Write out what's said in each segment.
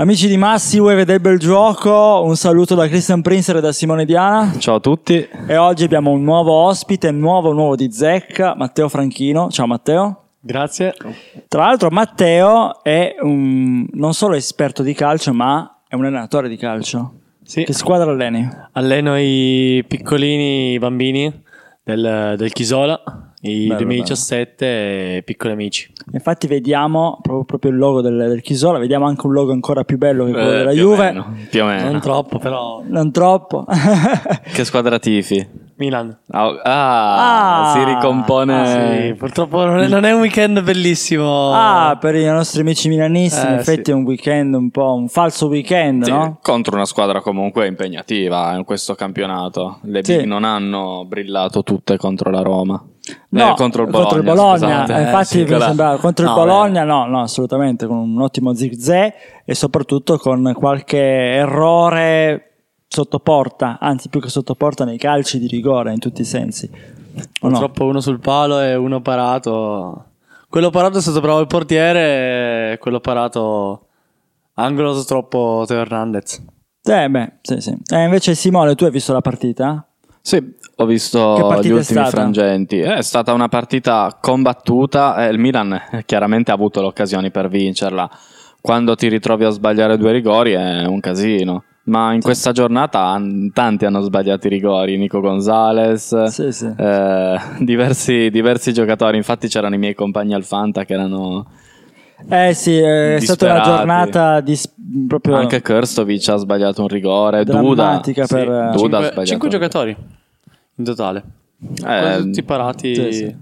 Amici di Massi, vuoi vedere il bel gioco? Un saluto da Christian Prinzer e da Simone Diana. Ciao a tutti. E oggi abbiamo un nuovo ospite, nuovo, nuovo di Zecca, Matteo Franchino. Ciao Matteo. Grazie. Tra l'altro Matteo è un, non solo esperto di calcio, ma è un allenatore di calcio. Sì. Che squadra alleni? Alleno i piccolini bambini del, del Chisola, i Bello, 2017 e piccoli amici. Infatti vediamo proprio, proprio il logo del, del Chisola, vediamo anche un logo ancora più bello che quello Eh, della più o Juve. meno, più o meno. Non troppo, però. Non troppo. Che squadra tifi? Milan. Ah, ah, Ah, si ricompone. Ah, sì, purtroppo non è, non è un weekend bellissimo. ah, per i nostri amici milanisti, in Eh, effetti sì. è un weekend un po' un falso weekend, Sì, no? Contro una squadra comunque impegnativa in questo campionato. Le Sì. Big non hanno brillato tutte contro la Roma. No, Eh, contro il Bologna. Bologna, scusate. eh, infatti sì, mi sembrava contro il No, Bologna, no, no, assolutamente, con un ottimo zigzag e soprattutto con qualche errore sotto porta, anzi più che sotto porta nei calci di rigore in tutti i sensi. O no? Purtroppo uno sul palo e uno parato. Quello parato è stato bravo il portiere, e quello parato angolo troppo Teo Hernandez. Eh, beh, sì, sì. Eh, invece Simone, tu hai visto la partita? Sì, ho visto gli ultimi frangenti. È stata una partita combattuta. eh, il Milan eh, chiaramente ha avuto le occasioni per vincerla. Quando ti ritrovi a sbagliare due rigori è un casino. Ma in questa giornata an- tanti hanno sbagliato i rigori. Nico Gonzalez, Sì, sì. eh, diversi, diversi giocatori. Infatti c'erano i miei compagni al Fanta che erano... Eh sì, è stata una Disperati. giornata di proprio Anche Krstovic ha sbagliato un rigore. Duda, sì, per- Duda ha Cinque, sbagliato cinque giocatori in totale. Eh, Quasi tutti parati. sì, sì.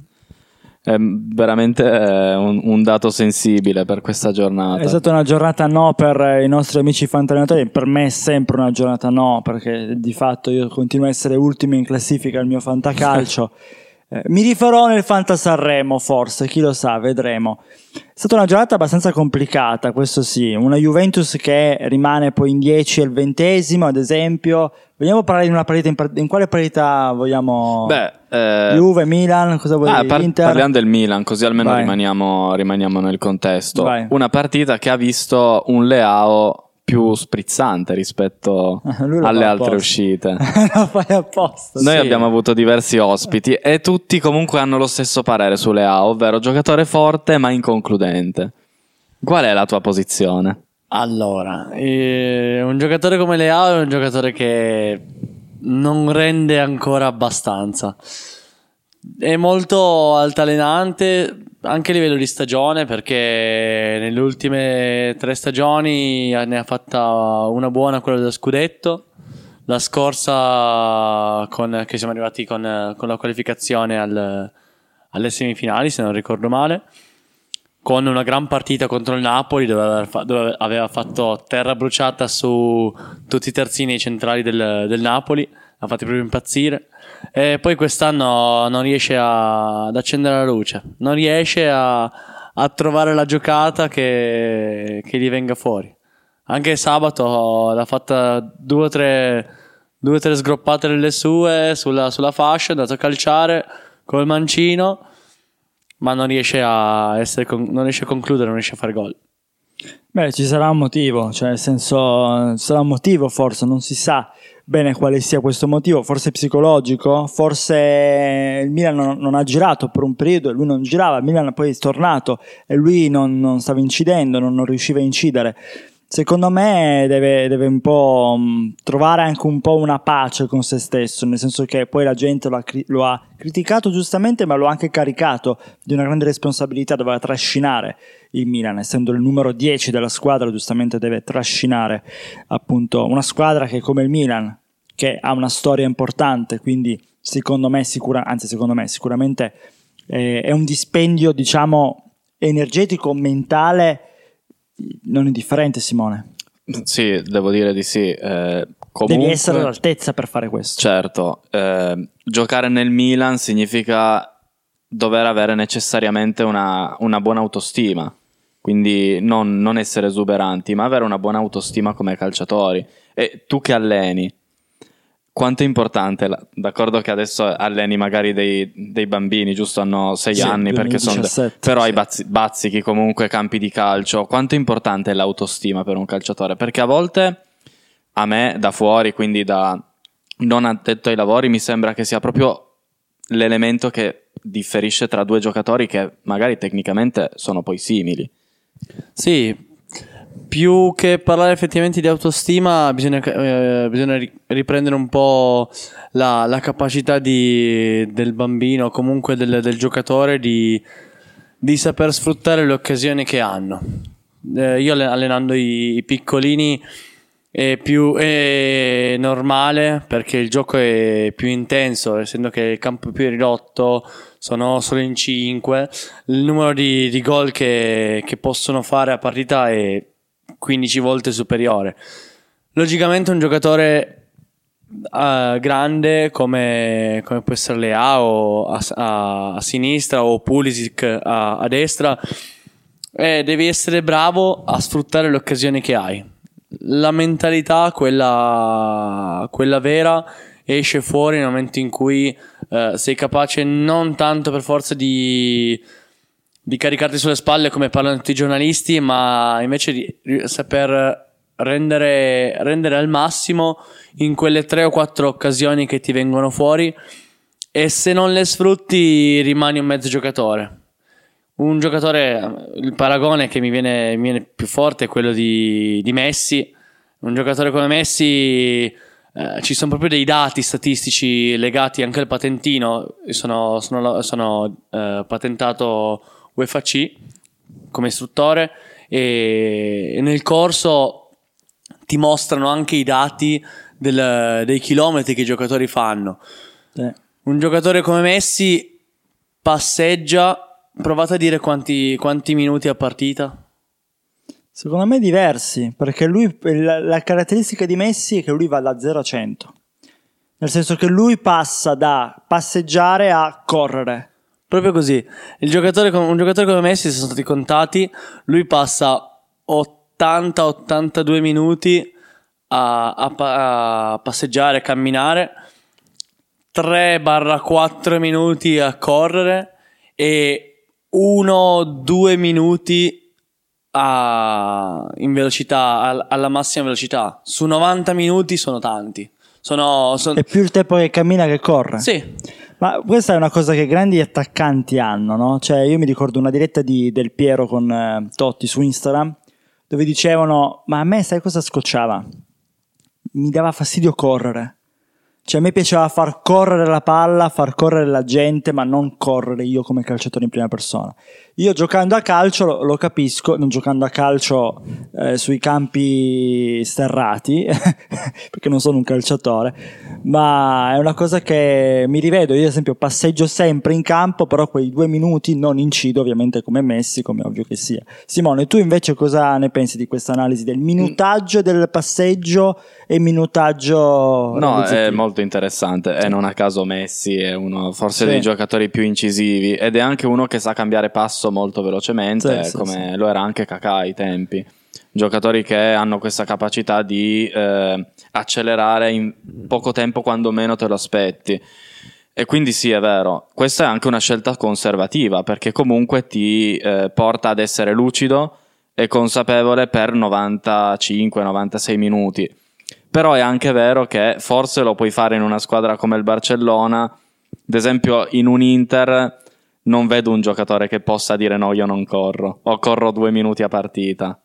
È veramente eh, un, un dato sensibile per questa giornata. È stata una giornata no per eh, i nostri amici fantallenatori, per me è sempre una giornata no, perché di fatto io continuo a essere ultimo in classifica al mio fantacalcio. Eh, mi rifarò nel Fanta Sanremo, forse, chi lo sa, vedremo. È stata una giornata abbastanza complicata, questo sì. Una Juventus che rimane poi in 10 al ventesimo, ad esempio. Vogliamo parlare di una partita in, par- in quale partita vogliamo? Beh, eh, Juve, Milan, cosa vuoi ah, par- Inter? parliamo del Milan, così almeno rimaniamo, rimaniamo nel contesto. Vai. Una partita che ha visto un Leao più sprizzante rispetto alle altre uscite. lo fai apposta. Noi sì. abbiamo avuto diversi ospiti e tutti comunque hanno lo stesso parere su Leao, ovvero giocatore forte ma inconcludente. Qual è la tua posizione? Allora, eh, un giocatore come Leao è un giocatore che non rende ancora abbastanza. È molto altalenante anche a livello di stagione perché nelle ultime tre stagioni ne ha fatta una buona, quella dello scudetto. La scorsa, con, che siamo arrivati con, con la qualificazione al- alle semifinali, se non ricordo male con una gran partita contro il Napoli dove aveva, fa- dove aveva fatto terra bruciata su tutti i terzini centrali del, del Napoli, ha fatto proprio impazzire. E poi quest'anno non riesce a- ad accendere la luce, non riesce a, a trovare la giocata che, che gli venga fuori. Anche sabato l'ha fatta due o tre, due tre sgroppate delle sue sulla, sulla fascia, è andato a calciare col mancino ma non riesce a con- non riesce a concludere, non riesce a fare gol. Beh, ci sarà un motivo, cioè nel senso, ci sarà un motivo forse, non si sa bene quale sia questo motivo, forse psicologico, forse il Milan non, non ha girato per un periodo e lui non girava, il Milan poi è tornato e lui non, non stava incidendo, non, non riusciva a incidere. Secondo me deve, deve un po' mh, trovare anche un po' una pace con se stesso, nel senso che poi la gente lo ha, lo ha criticato giustamente, ma lo ha anche caricato di una grande responsabilità, doveva trascinare il Milan, essendo il numero 10 della squadra, giustamente deve trascinare appunto una squadra che come il Milan, che ha una storia importante, quindi secondo me, sicura, anzi secondo me sicuramente eh, è un dispendio, diciamo, energetico, mentale, non indifferente Simone. Sì, devo dire di sì. eh, comunque, Devi essere all'altezza per fare questo. Certo, eh, giocare nel Milan significa dover avere necessariamente una, una buona autostima, quindi non, non essere esuberanti, ma avere una buona autostima come calciatori. E tu che alleni, quanto è importante, la- d'accordo che adesso alleni magari dei, dei bambini, giusto? Hanno sei Sì, anni, perché sono... 2017, Però sì. hai bazzi- bazzichi comunque, campi di calcio. Quanto è importante l'autostima per un calciatore? Perché a volte a me da fuori, quindi da non addetto ai lavori, mi sembra che sia proprio l'elemento che differisce tra due giocatori che magari tecnicamente sono poi simili. Sì, più che parlare effettivamente di autostima, bisogna, eh, bisogna ri- riprendere un po' la, la capacità di- del bambino, comunque del, del giocatore, di, di saper sfruttare le occasioni che hanno. Eh, io alle- allenando i, i piccolini è più è normale perché il gioco è più intenso, essendo che il campo è più ridotto, sono solo in 5. Il numero di, di gol che, che possono fare a partita è 15 volte superiore. Logicamente un giocatore eh, grande come, come può essere Leao a, a- a sinistra o Pulisic a, a destra eh, devi essere bravo a sfruttare le occasioni che hai. La mentalità, quella, quella vera, esce fuori nel momento in cui eh, sei capace non tanto per forza di, di caricarti sulle spalle come parlano tutti i giornalisti, ma invece di saper rendere, rendere al massimo in quelle tre o quattro occasioni che ti vengono fuori e se non le sfrutti rimani un mezzo giocatore. Un giocatore, il paragone che mi viene, mi viene più forte è quello di, di Messi. Un giocatore come Messi, eh, ci sono proprio dei dati statistici legati anche al patentino. Sono, sono, sono eh, patentato UEFA C come istruttore e, e nel corso ti mostrano anche i dati del- dei chilometri che i giocatori fanno. Sì. Un giocatore come Messi passeggia. Provate a dire quanti, quanti minuti a partita. Secondo me diversi, perché lui, la, la caratteristica di Messi è che lui va da 0 a 100. Nel senso che lui passa da passeggiare a correre. Proprio così. Il giocatore, com- un giocatore come Messi, se sono stati contati, lui passa 80-82 minuti a, a a passeggiare, a camminare, 3-4 minuti a correre e 1-2 minuti a- in velocità, al- alla massima velocità. Su 90 minuti sono tanti. Sono, son- È più il tempo che cammina che corre. Sì, Ma questa è una cosa che grandi attaccanti hanno, no? Cioè, io mi ricordo una diretta di Del Piero con eh, Totti su Instagram, dove dicevano, ma a me sai cosa scocciava? Mi dava fastidio correre. Cioè, a me piaceva far correre la palla, far correre la gente, ma non correre io come calciatore in prima persona. Io giocando a calcio lo, lo capisco, non giocando a calcio eh, sui campi sterrati, perché non sono un calciatore, ma è una cosa che mi rivedo. Io, ad esempio, passeggio sempre in campo, però quei due minuti non incido, ovviamente, come Messi, come ovvio che sia. Simone, tu invece cosa ne pensi di questa analisi del minutaggio del passeggio e minutaggio No, è realizzativo? Molto interessante e non a caso Messi è uno forse Sì. dei giocatori più incisivi ed è anche uno che sa cambiare passo molto velocemente Sì, come sì. lo era anche Kakà ai tempi. Giocatori che hanno questa capacità di eh, accelerare in poco tempo quando meno te lo aspetti. E quindi sì, è vero, questa è anche una scelta conservativa perché comunque ti eh, porta ad essere lucido e consapevole per 95-96 minuti. Però è anche vero che forse lo puoi fare in una squadra come il Barcellona, ad esempio in un Inter non vedo un giocatore che possa dire no, io non corro o corro due minuti a partita,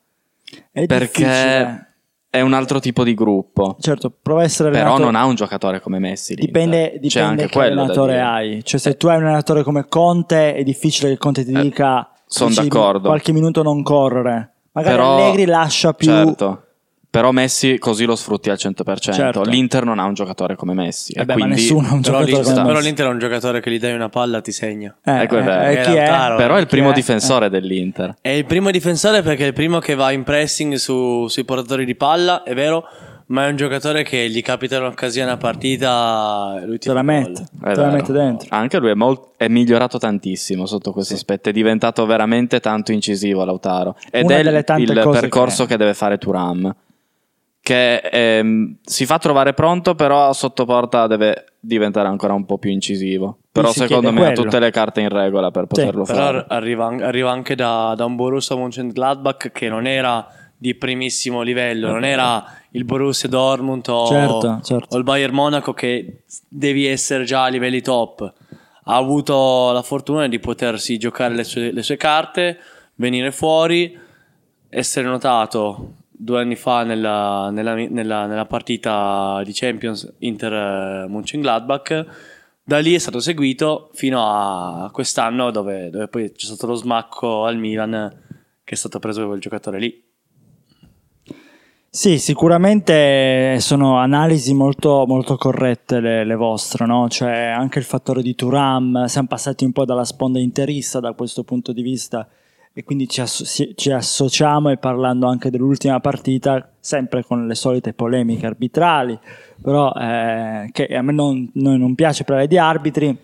È perché difficile. è un altro tipo di gruppo. Certo, prova a essere Però allenatore- non ha un giocatore come Messi. l'Inter. Dipende, C'è dipende anche che allenatore hai. Cioè, se tu hai un allenatore come Conte, è difficile che Conte ti Eh, dica son dici, d'accordo. qualche minuto non correre. Magari Però- Allegri lascia più. Certo. Però Messi così lo sfrutti al 100%. Certo. L'Inter non ha un giocatore come Messi. Eh e beh, ma quindi... nessuno ha un però, giocatore l'Inter, come però l'Inter è un giocatore che gli dai una palla ti segna. Eh, Ecco, è vero. eh, È chi è? Lautaro. Però è il primo è? difensore dell'Inter. È il primo difensore perché è il primo che va in pressing su- sui portatori di palla, è vero, ma è un giocatore che gli capita un'occasione a partita e lui ti Te la mette, te la mette dentro. Anche lui è, molt- è migliorato tantissimo sotto questo aspetto. È diventato veramente tanto incisivo Lautaro. Ed Una è il- delle tante il cose percorso che- che... deve fare Turam. Che ehm, si fa trovare pronto, però sotto porta deve diventare ancora un po' più incisivo. Però secondo me ha tutte le carte in regola per poterlo Però fare. ar- arriva, arriva anche da, da un Borussia Mönchengladbach che non era di primissimo livello, non era il Borussia Dortmund o, Certo, certo. o il Bayern Monaco che devi essere già a livelli top. Ha avuto la fortuna di potersi giocare le sue, le sue carte, venire fuori, essere notato due anni fa nella, nella- nella- nella partita di Champions Inter eh. Da lì è stato seguito fino a quest'anno dove, dove poi c'è stato lo smacco al Milan che è stato preso quel giocatore lì. Sì, sicuramente sono analisi molto, molto corrette le, le vostre, no? Cioè anche il fattore di Turam, siamo passati un po' dalla sponda interista da questo punto di vista e quindi ci, asso- si- ci associamo e parlando anche dell'ultima partita, sempre con le solite polemiche arbitrali, però eh, che a me non, non- piace parlare di arbitri,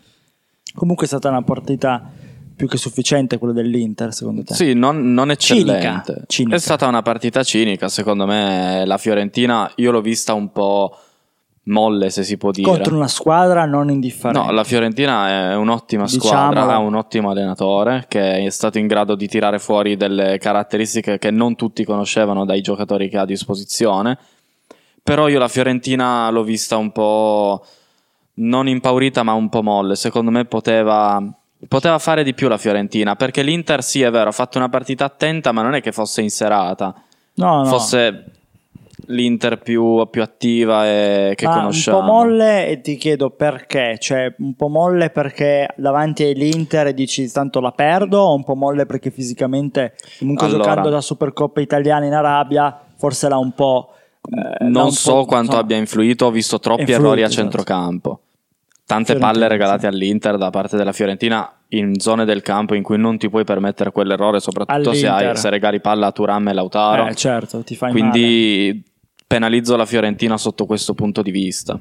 comunque è stata una partita più che sufficiente quella dell'Inter secondo te? Sì, non, non Cinica, eccellente. cinica. È stata una partita cinica, secondo me. La Fiorentina, io l'ho vista un po' molle, se si può dire. Contro una squadra non indifferente. No, la Fiorentina è un'ottima Diciamolo. squadra, ha un ottimo allenatore che è stato in grado di tirare fuori delle caratteristiche che non tutti conoscevano dai giocatori che ha a disposizione. Però io la Fiorentina l'ho vista un po' non impaurita, ma un po' molle. Secondo me poteva, poteva fare di più la Fiorentina, perché l'Inter sì, è vero, ha fatto una partita attenta, ma non è che fosse in serata. No, no. Fosse l'Inter più, più attiva e che Ma conosciamo. Un po' molle e ti chiedo perché, cioè un po' molle perché davanti all'Inter dici tanto la perdo o un po' molle perché fisicamente comunque Allora. giocando da Supercoppa italiana in Arabia forse l'ha un po'... eh, non so po', quanto insomma, abbia influito, ho visto troppi Influito, errori a esatto. centrocampo. Tante Fiorentina, palle regalate sì. all'Inter da parte della Fiorentina in zone del campo in cui non ti puoi permettere quell'errore, soprattutto se, hai, se regali palla a Turam e Lautaro. Eh, certo, ti fai male. Quindi penalizzo la Fiorentina sotto questo punto di vista.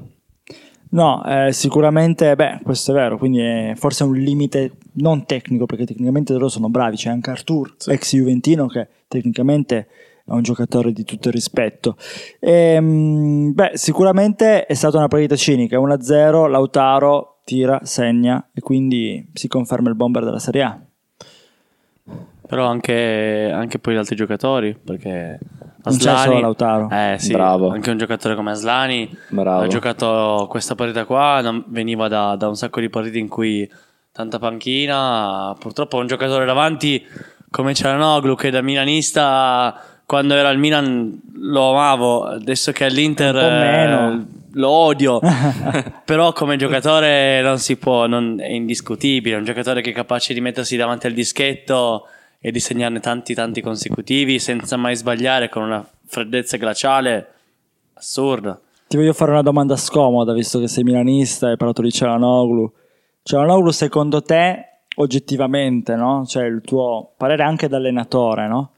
No, eh, sicuramente, beh, questo è vero, quindi è forse un limite non tecnico, perché tecnicamente loro sono bravi, c'è anche Artur, ex Juventino, che tecnicamente è un giocatore di tutto il rispetto. Ehm, beh, sicuramente è stata una partita cinica, 1-0, Lautaro tira, segna e quindi si conferma il bomber della Serie A. Però anche, anche poi gli altri giocatori, perché Non c'è solo Lautaro. Eh sì, Bravo. anche un giocatore come Aslani Bravo. ha giocato questa partita qua, veniva da, da un sacco di partite in cui tanta panchina, purtroppo un giocatore davanti come Cialanoglu che da milanista quando era al Milan lo amavo, adesso che è all'Inter eh, lo odio, però come giocatore non si può, non- è indiscutibile, è un giocatore che è capace di mettersi davanti al dischetto e di segnarne tanti tanti consecutivi senza mai sbagliare con una freddezza glaciale assurda. Ti voglio fare una domanda scomoda, visto che sei milanista e hai parlato di Cialanoglu. Cialanoglu, secondo te, oggettivamente, no? Cioè il tuo parere anche da allenatore, no?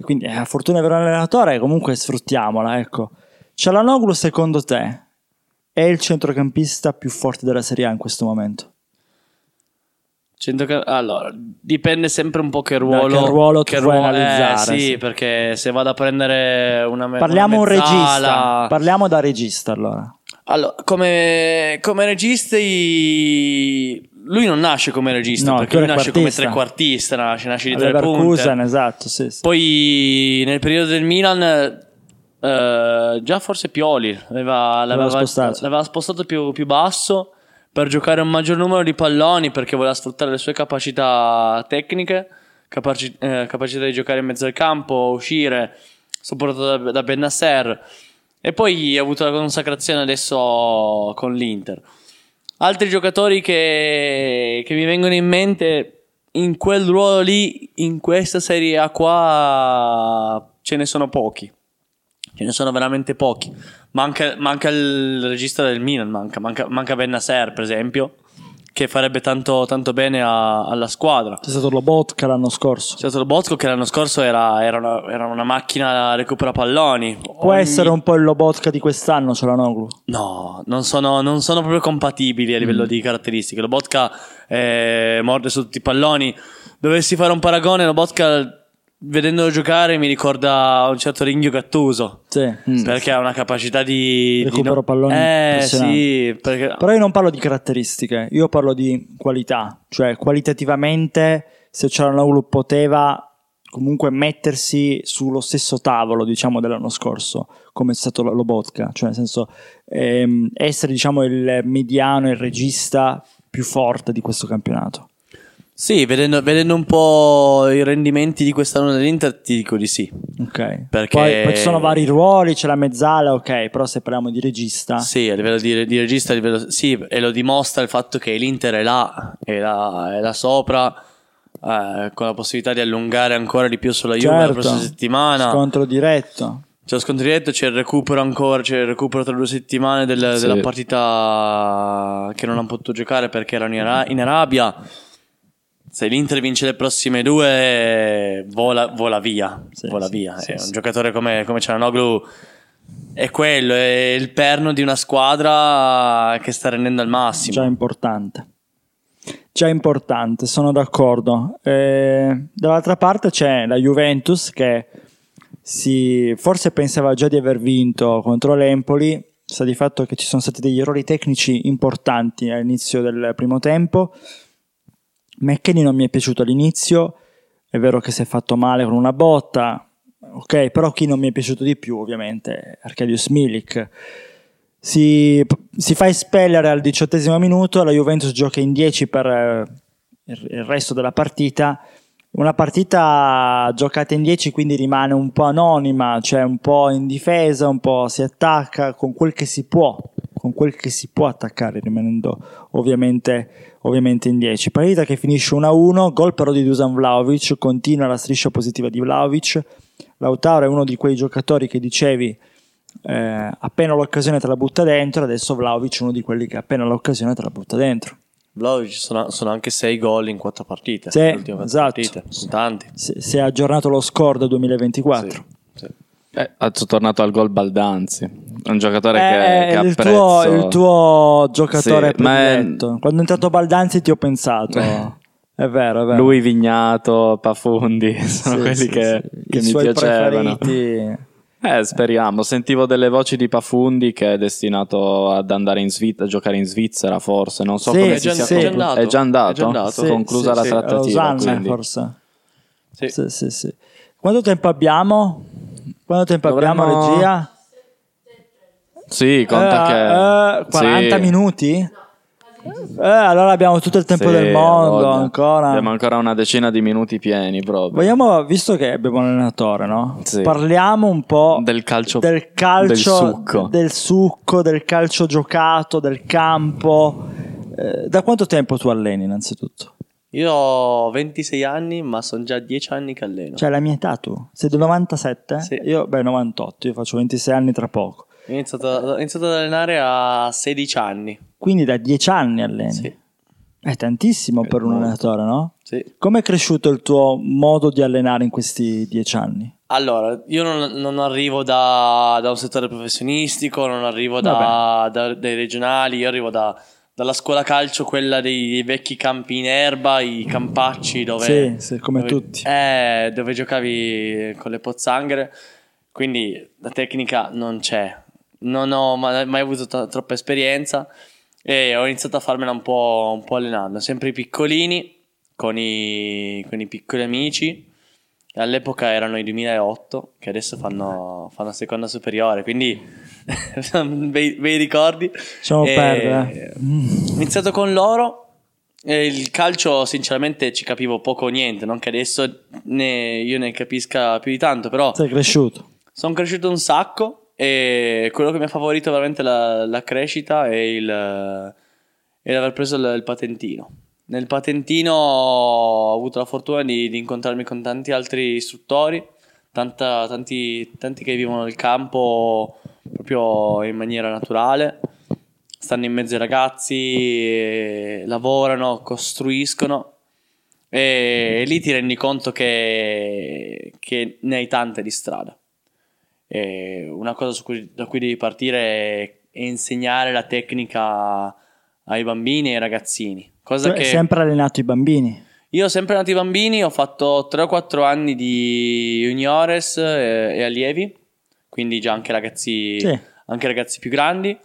Quindi è la fortuna di avere un allenatore, comunque sfruttiamola, ecco. Cialanoglu, secondo te, è il centrocampista più forte della Serie A in questo momento? Centroca- allora, dipende sempre un po' che ruolo, che ruolo vuoi ruolo- analizzare, Eh, sì, sì. perché se vado a prendere una me- Parliamo un una regista, mezzala- parliamo da regista allora. Allora, come, come registi, lui non nasce come regista, No, perché lui nasce come quartista. trequartista, nasce, nasce di tre punte. esatto, sì, sì. Poi nel periodo del Milan, eh, già forse Pioli l'aveva, l'aveva- spostato. l'aveva spostato più, più basso per giocare un maggior numero di palloni perché voleva sfruttare le sue capacità tecniche, capaci- eh, capacità di giocare in mezzo al campo, uscire, soprattutto da, da Bennasser. E poi ha avuto la consacrazione adesso con l'Inter. Altri giocatori che, che mi vengono in mente in quel ruolo lì, in questa Serie A qua, ce ne sono pochi. Ce ne sono veramente pochi. Manca, manca il regista del Milan, manca, manca, manca Bennaser, per esempio, che farebbe tanto, tanto bene a- alla squadra. C'è stato Lobotka l'anno scorso. C'è stato Bosco che l'anno scorso era, era una, era una macchina recupera palloni. Può Ogni- essere un po' il Lobotka di quest'anno, Cialanoglu. No, non sono, non sono proprio compatibili a livello di caratteristiche. Lobotka eh, morde su tutti i palloni. Dovessi fare un paragone, Lobotka vedendolo giocare mi ricorda un certo Ringhio Gattuso. Sì. Mm. Perché ha una capacità di... Recupero di no- palloni Eh sì, perché... Però io non parlo di caratteristiche, io parlo di qualità, cioè qualitativamente se Cialanoglu poteva comunque mettersi sullo stesso tavolo, diciamo, dell'anno scorso, come è stato lo Lobotka, cioè nel senso ehm, essere, diciamo, il mediano, il regista più forte di questo campionato. Sì, vedendo, vedendo un po' i rendimenti di quest'anno dell'Inter ti dico di sì. Ok. Perché- Poi, poi ci sono vari ruoli, c'è la mezzala, ok, però se parliamo di regista, Sì, a livello di, di regista, livello, sì, e lo dimostra il fatto che l'Inter è là, è là, è là sopra, eh, con la possibilità di allungare ancora di più sulla Juve la certo, prossima settimana. scontro diretto. C'è lo scontro diretto, c'è il recupero ancora, c'è il recupero tra due settimane del- Sì. della partita che non hanno potuto giocare perché erano in, Ara- in Arabia. Se l'Inter vince le prossime due, vola, vola via. Sì, vola sì, via. sì, sì. un giocatore come, come Cialanoglu è quello, è il perno di una squadra che sta rendendo al massimo. Già importante. Già importante, sono d'accordo. Eh, dall'altra parte c'è la Juventus che si, forse pensava già di aver vinto contro l'Empoli. Sta di fatto che ci sono stati degli errori tecnici importanti all'inizio del primo tempo. McKenny non mi è piaciuto all'inizio, è vero che si è fatto male con una botta, ok, però chi non mi è piaciuto di più ovviamente è Arcadius Milik. Si, si fa espellere al diciottesimo minuto, la Juventus gioca in 10 per eh, il resto della partita. Una partita giocata in 10 quindi rimane un po' anonima, cioè un po' in difesa, un po' si attacca con quel che si può, con quel che si può attaccare rimanendo ovviamente, ovviamente in 10. Partita che finisce 1-1, gol però di Dusan Vlaovic, continua la striscia positiva di Vlaovic. Lautaro è uno di quei giocatori che dicevi eh, appena l'occasione te la butta dentro, adesso Vlaovic è uno di quelli che appena l'occasione te la butta dentro. Vlahovic sono, sono anche 6 gol in 4 partite. Sì, esatto. partite. Sono tanti. Si, si è aggiornato lo score del 2024. Sì, sì. Eh, è tornato al gol Baldanzi, un giocatore Eh, che, che il, apprezzo. tuo, il tuo giocatore Sì, ma è- prediletto. Quando è entrato Baldanzi ti ho pensato. È vero, è vero. Lui, Vignato, Pafundi sono Sì, quelli sì, che, sì. che I mi suoi piacevano. preferiti. Eh, speriamo. Sentivo delle voci di Pafundi che è destinato ad andare in Svizzera, a giocare in Svizzera, forse. Non so Sì, come è si già- sia sì. conclu- È già andato. È già andato. Sì, Conclusa sì, la sì, trattativa. Quindi. forse. Sì. Sì, sì, sì. Quanto tempo abbiamo? Quanto tempo Dovremmo- abbiamo, regia? Sì, conta Eh, che... eh, 40 sì. minuti? Eh, allora abbiamo tutto il tempo Sì, del mondo voglia. ancora. Abbiamo ancora una decina di minuti pieni proprio. Vogliamo, visto che abbiamo un allenatore, no? Sì. Parliamo un po' Del calcio- del calcio, del succo. del succo, del calcio giocato, del campo. Eh, da quanto tempo tu alleni innanzitutto? Io ho 26 anni, ma sono già 10 anni che alleno. Cioè la mia età tu? Sei del 97? Sì. Io, beh, 98, io faccio 26 anni tra poco. Ho iniziato, ho iniziato ad allenare a 16 anni. Quindi da 10 anni alleni. Sì. È tantissimo È per un molto. allenatore, no? Sì. Come è cresciuto il tuo modo di allenare in questi 10 anni? Allora, io non, non arrivo da, da un settore professionistico, non arrivo da, da- dai regionali, io arrivo da- dalla scuola calcio, quella dei, vecchi campi in erba, i campacci dove... Sì, sì, come dove- tutti. Eh, dove giocavi con le pozzanghere, quindi la tecnica non c'è. Non ho ma- mai avuto t- troppa esperienza e ho iniziato a farmela un po', un po' allenando, sempre i piccolini, con i, con i piccoli amici. All'epoca erano i 2008, che adesso fanno, fanno seconda superiore, quindi bei, bei ricordi. Lasciamo E- perdere. Mm. Ho iniziato con loro. e il calcio, sinceramente, ci capivo poco o niente. Non che adesso ne- io ne capisca più di tanto, però Sei cresciuto. sono cresciuto un sacco. E quello che mi ha favorito veramente la, la crescita è il, è l'aver preso il, il patentino. Nel patentino ho avuto la fortuna di, di incontrarmi con tanti altri istruttori, tanta- tanti, tanti che vivono il campo proprio in maniera naturale, stanno in mezzo ai ragazzi, e lavorano, costruiscono e lì ti rendi conto che, che ne hai tante di strada. E una cosa cui- da cui devi partire è insegnare la tecnica ai bambini e ai ragazzini. Cosa che sempre allenato i bambini. Io ho sempre nato i bambini, ho fatto 3 o 4 anni di juniores e, e allievi, quindi già anche ragazzi, Sì. anche ragazzi più grandi.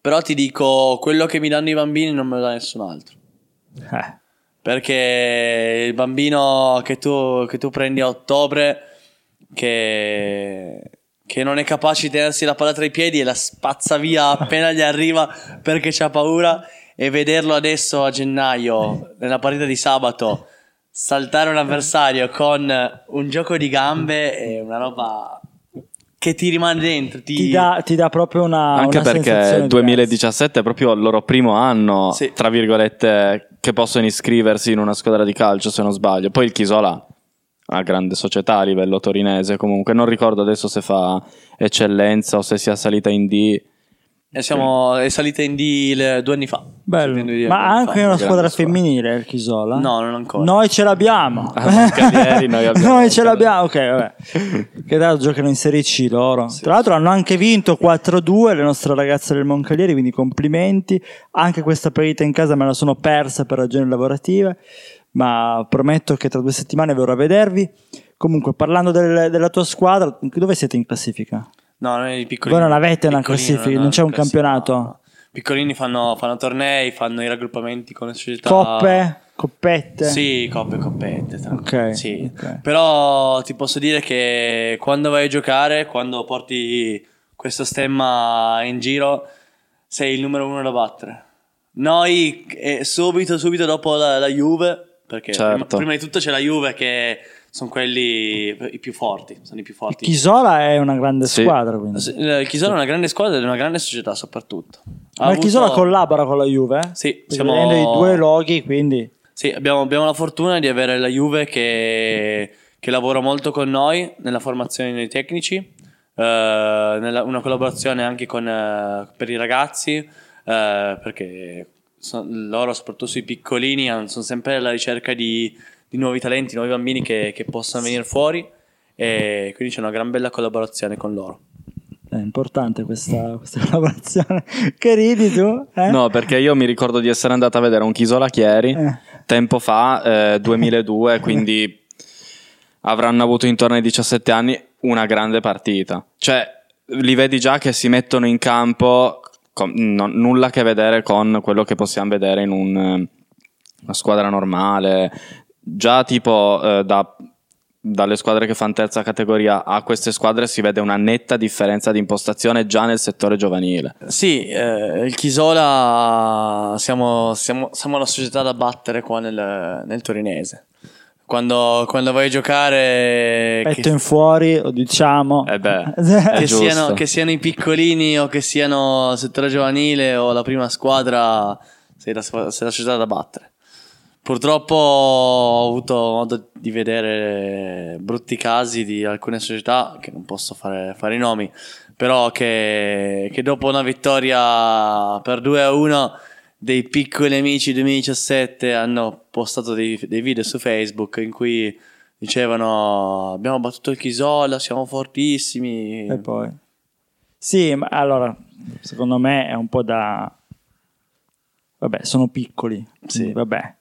Però ti dico, quello che mi danno i bambini non me lo dà nessun altro. Eh, Perché il bambino che tu, che tu prendi a ottobre, che, che non è capace di tenersi la palla tra i piedi e la spazza via appena gli arriva perché c'ha paura, e vederlo adesso a gennaio, nella partita di sabato, saltare un avversario con un gioco di gambe è una roba che ti rimane dentro. Ti, ti, dà, ti dà proprio una. Anche una perché sensazione il 2017 è proprio il loro primo anno, Sì. tra virgolette, che possono iscriversi in una squadra di calcio, se non sbaglio. Poi il Chisola ha una grande società a livello torinese, comunque non ricordo adesso se fa eccellenza o se sia salita in D. E siamo è salita in D due anni fa. Bello. D Ma anche fa. una squadra femminile il Chisola? No, non ancora. Noi ce l'abbiamo. Ah, noi abbiamo Noi ce l'abbiamo. Ok, vabbè. Che l'altro giocano in Serie C loro. Tra l'altro hanno anche vinto 4-2 le nostre ragazze del Moncalieri, quindi complimenti. Anche questa partita in casa me la sono persa per ragioni lavorative, ma prometto che tra due settimane verrò a vedervi. Comunque, parlando del- della tua squadra, dove siete in classifica? No, noi i piccolini. Voi non avete una classifica, non c'è un classifica, campionato? no. Piccolini fanno, fanno tornei, fanno i raggruppamenti con le società. Coppe? Coppette? Sì, coppe coppette. Ok, Sì. ok. Però ti posso dire che quando vai a giocare, quando porti questo stemma in giro, sei il numero uno da battere. Noi eh, subito, subito dopo la, la Juve, perché Certo. prima, prima di tutto c'è la Juve che sono quelli i più forti, sono i più forti. Chisola è una grande Sì. squadra, quindi. Eh, Il Chisola è una grande squadra ed è una grande società soprattutto. Ha Ma il Chisola avuto- collabora con la Juve? Sì, siamo- venendo i due loghi, quindi Sì, abbiamo, abbiamo la fortuna di avere la Juve che, che lavora molto con noi nella formazione dei tecnici, eh, nella- una collaborazione anche con, eh, per i ragazzi, eh, perché so- loro, soprattutto sui piccolini, sono sempre alla ricerca di, di nuovi talenti, nuovi bambini che, che possano venire fuori e quindi c'è una gran bella collaborazione con loro. è importante questa, questa collaborazione. che ridi tu? Eh? No, perché io mi ricordo di essere andato a vedere un Chisola Chieri Eh. tempo fa, eh, 2002, quindi avranno avuto intorno ai 17 anni una grande partita. Cioè, li vedi già che si mettono in campo, con- non- nulla a che vedere con quello che possiamo vedere in un, eh, una squadra normale. Già tipo eh, da- dalle squadre che fanno terza categoria a queste squadre si vede una netta differenza di impostazione già nel settore giovanile. Sì, eh, il Chisola siamo, siamo, siamo la società da battere qua nel, nel torinese. Quando, quando vai a giocare, Petto che, in fuori, lo diciamo. Eh beh, che siano, che siano i piccolini o che siano il settore giovanile o la prima squadra, sei la, sei la società da battere. Purtroppo ho avuto modo di vedere brutti casi di alcune società, che non posso fare, fare i nomi, però che, che dopo una vittoria per 2 a 1 dei piccoli amici 2017 hanno postato dei, dei video su Facebook in cui dicevano abbiamo battuto il Chisola, siamo fortissimi. E poi. Sì, ma allora, secondo me è un po' da... Vabbè, sono piccoli. Sì. Vabbè.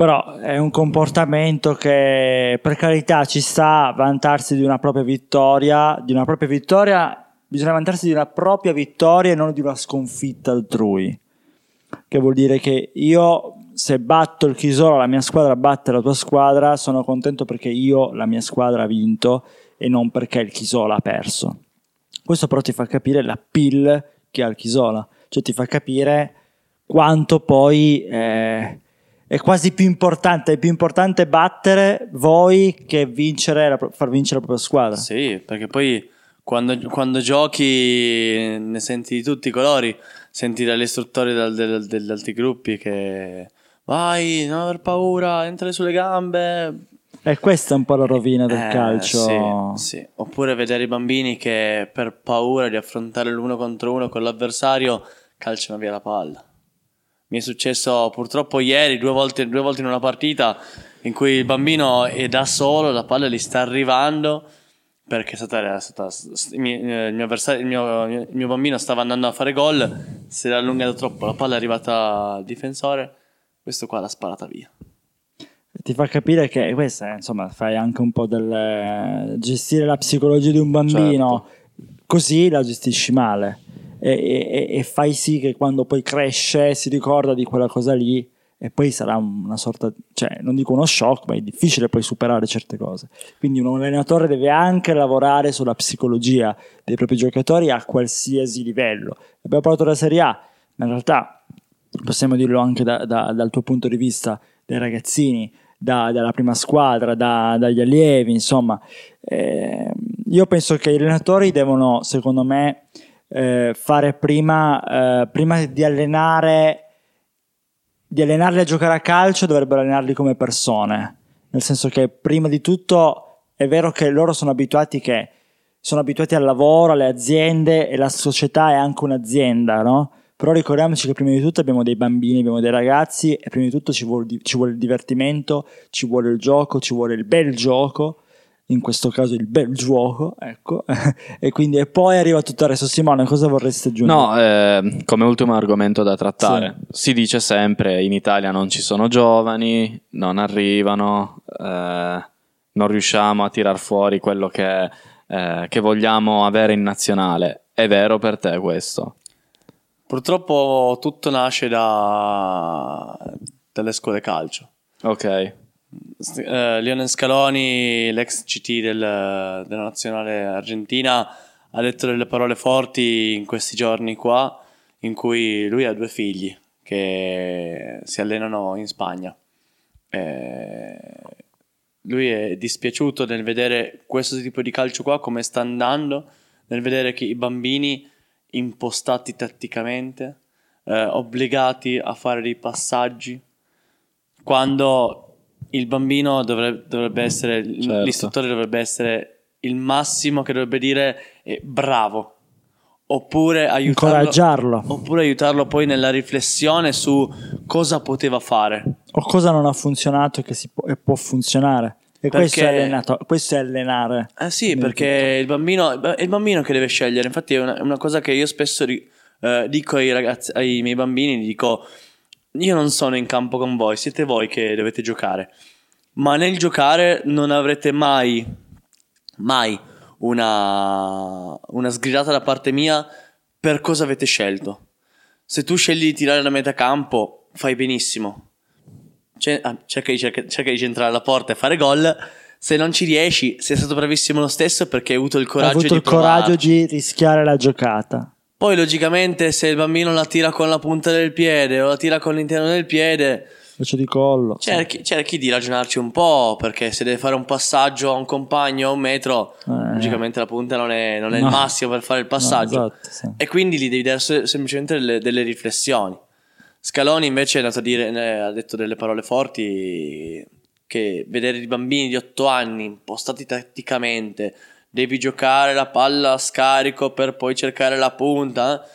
Però è un comportamento che, per carità, ci sta vantarsi di una propria vittoria. Di una propria vittoria, bisogna vantarsi di una propria vittoria e non di una sconfitta altrui. Che vuol dire che io, se batto il Chisola, la mia squadra batte la tua squadra, sono contento perché io, la mia squadra, ha vinto e non perché il Chisola ha perso. Questo però ti fa capire la pill che ha il Chisola, cioè ti fa capire quanto poi eh, è quasi più importante, è più importante battere voi che vincere la far vincere la propria squadra. Sì, perché poi quando, quando giochi ne senti di tutti i colori, senti dagli istruttori dal- del- degli altri gruppi che vai, non aver paura, entra sulle gambe. E questa è un po' la rovina del Eh, calcio. Sì, sì. Oppure vedere i bambini che per paura di affrontare l'uno contro uno con l'avversario calciano via la palla. Mi è successo purtroppo ieri due volte, due volte in una partita in cui il bambino è da solo, la palla gli sta arrivando perché è stata, è stata- il, mio, il mio avversario- il mio- il mio bambino stava andando a fare gol, si era allungato troppo, la palla è arrivata al difensore, questo qua l'ha sparata via. ti fa capire che questo è, insomma, fai anche un po' del gestire la psicologia di un bambino, così la gestisci male e, e- e fai sì che quando poi cresce si ricorda di quella cosa lì e poi sarà una sorta, cioè non dico uno shock, ma è difficile poi superare certe cose. Quindi un allenatore deve anche lavorare sulla psicologia dei propri giocatori a qualsiasi livello. Abbiamo parlato della Serie A, ma in realtà possiamo dirlo anche da- da- dal tuo punto di vista dei ragazzini, da- dalla prima squadra, da- dagli allievi, insomma. Eh, io penso che i allenatori devono, secondo me, eh, fare prima, eh, prima di allenare di allenarli a giocare a calcio dovrebbero allenarli come persone. Nel senso che prima di tutto è vero che loro sono abituati che sono abituati al lavoro, alle aziende e la società è anche un'azienda, no? Però ricordiamoci che prima di tutto abbiamo dei bambini, abbiamo dei ragazzi e prima di tutto ci vuole, ci vuole il divertimento, ci vuole il gioco, ci vuole il bel gioco, in questo caso il bel gioco, ecco. e quindi e poi arriva tutto il resto. Simone, cosa vorresti aggiungere? No, eh, come ultimo argomento da trattare, si dice sempre in Italia non ci sono giovani, non arrivano, eh, non riusciamo a tirar fuori quello che, eh, che vogliamo avere in nazionale. È vero per te questo? Purtroppo tutto nasce da... dalle scuole calcio. Ok, Eh, Lionel Scaloni, l'ex CT del- della nazionale argentina, ha detto delle parole forti in questi giorni qua, in cui lui ha due figli che si allenano in Spagna. Eh, lui è dispiaciuto nel vedere questo tipo di calcio qua, come sta andando, nel vedere che i bambini impostati tatticamente, eh, obbligati a fare dei passaggi, quando il bambino dovrebbe, dovrebbe essere, Certo. l'istruttore dovrebbe essere il massimo che dovrebbe dire è bravo, oppure aiutarlo, Incoraggiarlo. oppure aiutarlo poi nella riflessione su cosa poteva fare. O cosa non ha funzionato e che si può, e può funzionare. E questo, è Perché- allenato- questo è allenare. Eh sì, perché il bambino è il bambino che deve scegliere. Infatti, è una, una cosa che io spesso ri- eh, dico ai ragazzi, ai miei bambini: dico, io non sono in campo con voi, siete voi che dovete giocare. Ma nel giocare non avrete mai, mai una, una sgridata da parte mia per cosa avete scelto. Se tu scegli di tirare da metà campo, fai benissimo. Ce- ah, cerca, di, cerca- cerca di centrare la porta e fare gol. Se non ci riesci, sei stato bravissimo lo stesso perché hai avuto il coraggio avuto di il coraggio di rischiare la giocata. Poi, logicamente, se il bambino la tira con la punta del piede o la tira con l'interno del piede, Invece di collo. cerchi, cerchi di ragionarci un po'. Perché se deve fare un passaggio a un compagno a un metro, Eh. logicamente la punta non è, non è No. il massimo per fare il passaggio. No, esatto, sì. E quindi gli devi dare se- semplicemente delle, delle riflessioni. Scaloni invece è andato a dire, eh, ha detto delle parole forti che vedere i bambini di 8 anni impostati tatticamente, devi giocare la palla a scarico per poi cercare la punta. eh.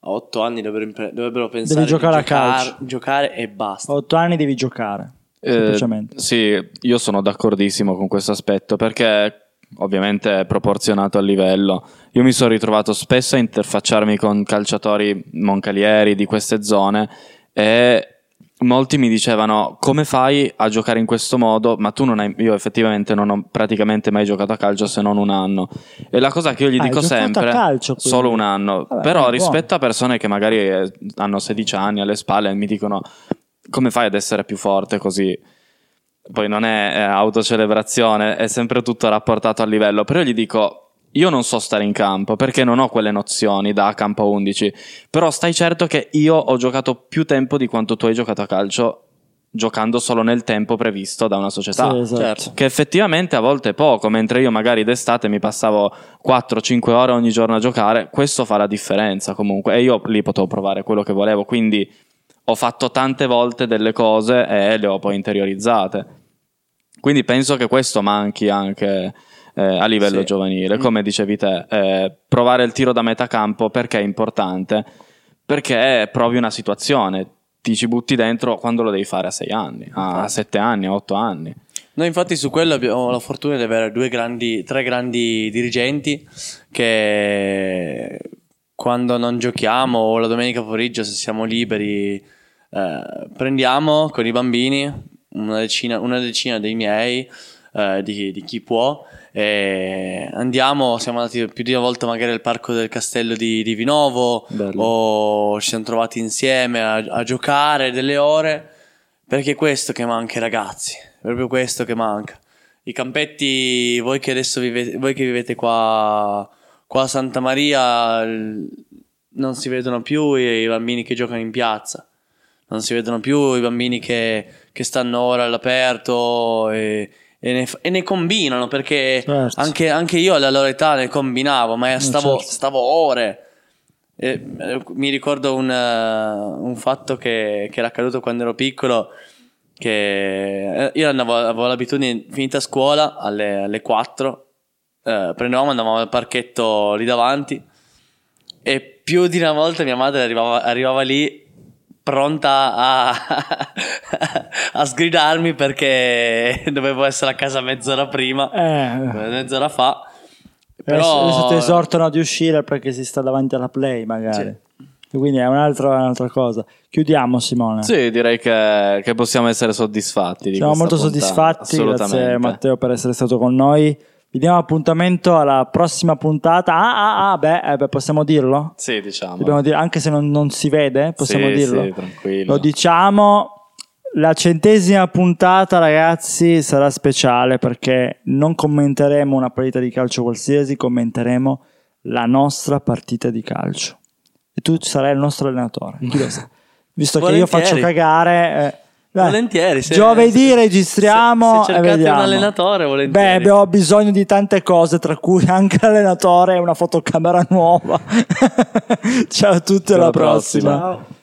A 8 anni dovrebbero, impre- dovrebbero pensare di giocare a giocar- calcio. giocare e basta. A otto anni devi giocare. Eh, Semplicemente. sì, io sono d'accordissimo con questo aspetto perché ovviamente è proporzionato al livello. Io mi sono ritrovato spesso a interfacciarmi con calciatori moncalieri di queste zone e molti mi dicevano come fai a giocare in questo modo, ma tu non hai, io effettivamente non ho praticamente mai giocato a calcio se non un anno. E la cosa che io gli Ah, dico sempre, calcio, solo un anno, Vabbè, però buono. rispetto a persone che magari eh, hanno 16 anni alle spalle e mi dicono come fai ad essere più forte così? Poi non è eh, autocelebrazione, è sempre tutto rapportato al livello. Però io gli dico, io non so stare in campo perché non ho quelle nozioni da campo 11. Però stai certo che io ho giocato più tempo di quanto tu hai giocato a calcio giocando solo nel tempo previsto da una società. Sì, esatto. certo. Che effettivamente a volte è poco, mentre io magari d'estate mi passavo 4-5 ore ogni giorno a giocare, questo fa la differenza comunque. E io lì potevo provare quello che volevo, quindi ho fatto tante volte delle cose e le ho poi interiorizzate. Quindi penso che questo manchi anche eh, a livello Sì. giovanile, come dicevi te, eh, provare il tiro da metà campo perché è importante? Perché provi una situazione, ti ci butti dentro quando lo devi fare a 6 anni, a 7 anni, a 8 anni. Noi infatti su quello abbiamo la fortuna di avere due grandi, tre grandi dirigenti che quando non giochiamo o la domenica pomeriggio se siamo liberi eh, prendiamo con i bambini una decina, una decina dei miei, eh, di, di chi può. E andiamo, siamo andati più di una volta magari al parco del castello di, di Vinovo Bello. o ci siamo trovati insieme a, a giocare delle ore perché è questo che manca ragazzi, è proprio questo che manca. I campetti, voi che adesso vivete, voi che vivete qua, qua a Santa Maria, non si vedono più i, i bambini che giocano in piazza, non si vedono più i bambini che, che stanno ora all'aperto e, e ne, e ne combinano perché Certo. anche, anche io alla loro età ne combinavo, ma stavo, certo. stavo ore. E, eh, mi ricordo un, eh, un fatto che, che era accaduto quando ero piccolo. Che eh, io andavo, avevo l'abitudine, finita scuola alle, alle 4, eh, prendevamo, andavamo al parchetto lì davanti. E più di una volta mia madre arrivava, arrivava lì pronta a, a sgridarmi perché dovevo essere a casa mezz'ora prima, Eh, mezz'ora fa. Però... Adesso ti esortano ad uscire perché si sta davanti alla play, magari. Quindi è un'altra, un'altra cosa. Chiudiamo, Simone. Sì, direi che, che possiamo essere soddisfatti. Di Siamo molto puntata. soddisfatti. Grazie. Matteo per essere stato con noi. Vi diamo appuntamento alla prossima puntata. Ah, ah, ah, beh, eh, beh, possiamo dirlo? Sì, diciamo. Dobbiamo dire, anche se non, non si vede, possiamo Sì, dirlo. sì, tranquillo. Lo diciamo. La centesima puntata, ragazzi, sarà speciale perché non commenteremo una partita di calcio qualsiasi, commenteremo la nostra partita di calcio. E tu sarai il nostro allenatore. Visto che io faccio cagare. eh, dai, Volentieri, se- giovedì se- registriamo. se- se cercate un allenatore, volentieri. Beh, abbiamo bisogno di tante cose, tra cui anche l'allenatore e una fotocamera nuova. Ciao a tutti, alla Alla prossima. prossima. Ciao.